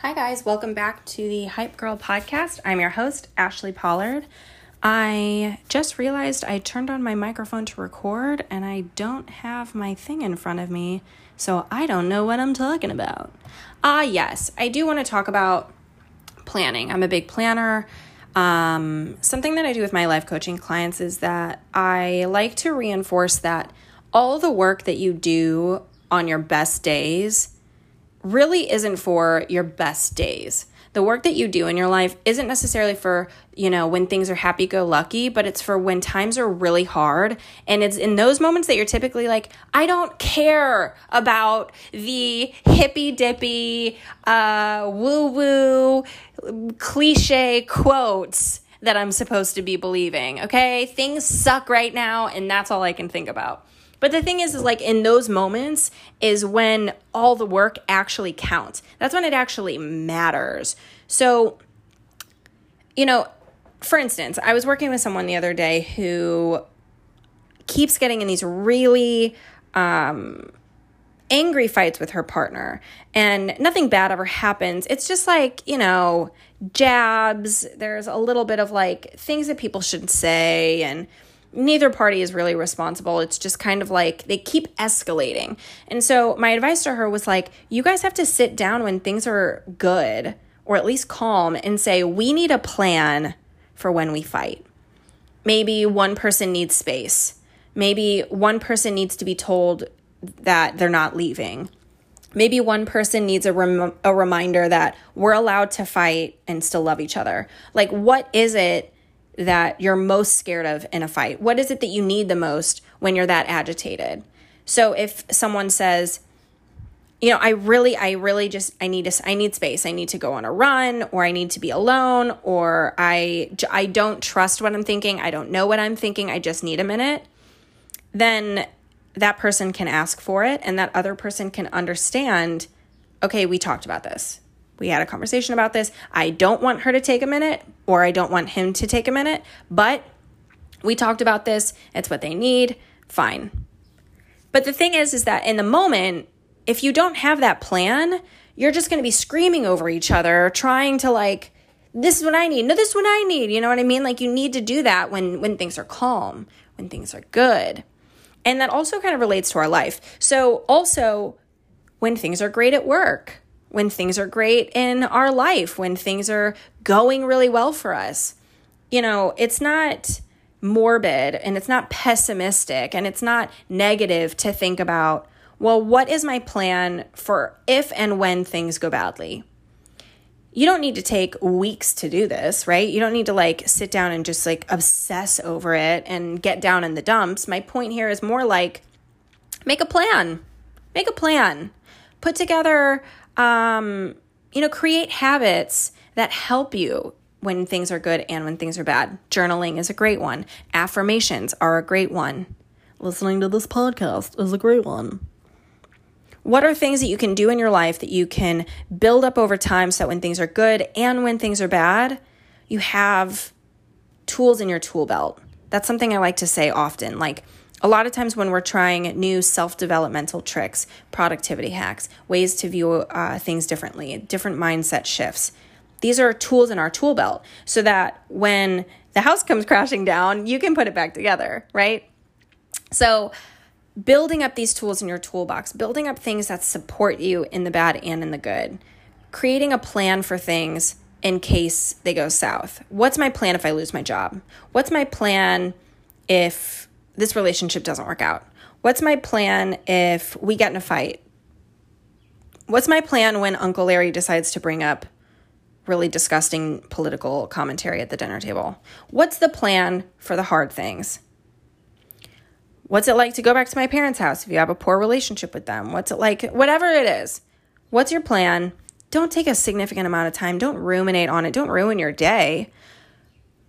Hi, guys. Welcome back to the Hype Girl podcast. I'm your host, Ashli Pollard. I just realized I turned on my microphone to record and I don't have my thing in front of me, so I don't know what I'm talking about. Ah, uh, yes, I do want to talk about planning. I'm a big planner. Um, something that I do with my life coaching clients is that I like to reinforce that all the work that you do on your best days really isn't for your best days. The work that you do in your life isn't necessarily for, you know, when things are happy go lucky, but it's for when times are really hard. And it's in those moments that you're typically like, I don't care about the hippy dippy, uh, woo woo, cliche quotes that I'm supposed to be believing. Okay. Things suck right now, and that's all I can think about. But the thing is, is like in those moments is when all the work actually counts. That's when it actually matters. So, you know, for instance, I was working with someone the other day who keeps getting in these really um, angry fights with her partner, and nothing bad ever happens. It's just like, you know, jabs. There's a little bit of like things that people shouldn't say, and neither party is really responsible. It's just kind of like they keep escalating. And so my advice to her was like, you guys have to sit down when things are good or at least calm and say, we need a plan for when we fight. Maybe one person needs space. Maybe one person needs to be told that they're not leaving. Maybe one person needs a, rem- a reminder that we're allowed to fight and still love each other. Like, what is it that you're most scared of in a fight? What is it that you need the most when you're that agitated? So if someone says, you know, I really, I really just, I need to, I need space. I need to go on a run, or I need to be alone, or I, I don't trust what I'm thinking. I don't know what I'm thinking. I just need a minute. Then that person can ask for it, and that other person can understand. Okay, we talked about this. We had a conversation about this. I don't want her to take a minute, or I don't want him to take a minute, but we talked about this. It's what they need. Fine. But the thing is, is that in the moment, if you don't have that plan, you're just going to be screaming over each other, trying to like, this is what I need. No, this is what I need. You know what I mean? Like you need to do that when when things are calm, when things are good. And that also kind of relates to our life. So also when things are great at work, when things are great in our life, when things are going really well for us. You know, it's not morbid and it's not pessimistic and it's not negative to think about, well, what is my plan for if and when things go badly? You don't need to take weeks to do this, right? You don't need to like sit down and just like obsess over it and get down in the dumps. My point here is more like make a plan. Make a plan. Put together um, you know, create habits that help you when things are good and when things are bad. Journaling is a great one. Affirmations are a great one. Listening to this podcast is a great one. What are things that you can do in your life that you can build up over time so that when things are good and when things are bad, you have tools in your tool belt? That's something I like to say often. Like, a lot of times when we're trying new self developmental tricks, productivity hacks, ways to view uh, things differently, different mindset shifts, these are tools in our tool belt so that when the house comes crashing down, you can put it back together, right? So, building up these tools in your toolbox, building up things that support you in the bad and in the good, creating a plan for things in case they go south. What's my plan if I lose my job? What's my plan if this relationship doesn't work out? What's my plan if we get in a fight? What's my plan when Uncle Larry decides to bring up really disgusting political commentary at the dinner table? What's the plan for the hard things? What's it like to go back to my parents' house if you have a poor relationship with them? What's it like? Whatever it is, what's your plan? Don't take a significant amount of time. Don't ruminate on it. Don't ruin your day.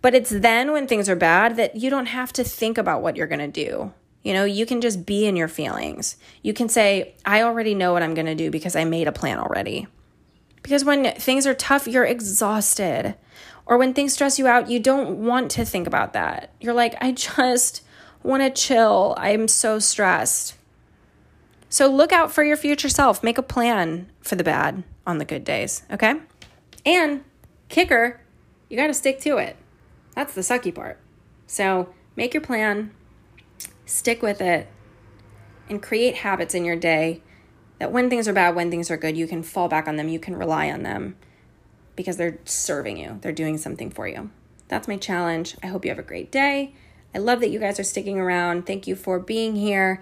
But it's then when things are bad that you don't have to think about what you're going to do. You know, you can just be in your feelings. You can say, I already know what I'm going to do because I made a plan already. Because when things are tough, you're exhausted. Or when things stress you out, you don't want to think about that. You're like, I just want to chill. I'm so stressed. So look out for your future self. Make a plan for the bad on the good days, okay? And kicker, you got to stick to it. That's the sucky part. So make your plan, stick with it, and create habits in your day that when things are bad, when things are good, you can fall back on them, you can rely on them because they're serving you, they're doing something for you. That's my challenge. I hope you have a great day. I love that you guys are sticking around. Thank you for being here.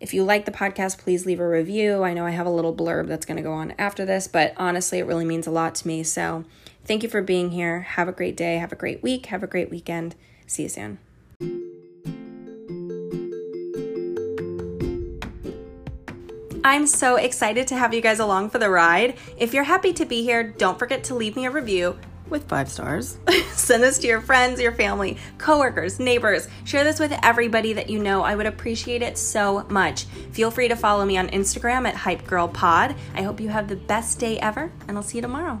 If you like the podcast, please leave a review. I know I have a little blurb that's going to go on after this, but honestly, it really means a lot to me. So, thank you for being here. Have a great day. Have a great week. Have a great weekend. See you soon. I'm so excited to have you guys along for the ride. If you're happy to be here, don't forget to leave me a review with five stars. Send this to your friends, your family, coworkers, neighbors. Share this with everybody that you know. I would appreciate it so much. Feel free to follow me on Instagram at HypeGirlPod. I hope you have the best day ever, and I'll see you tomorrow.